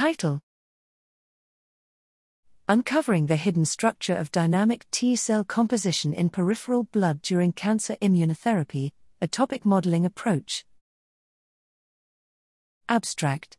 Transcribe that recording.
Title Uncovering the hidden structure of dynamic T cell composition in peripheral blood during cancer immunotherapy, a topic modeling approach. Abstract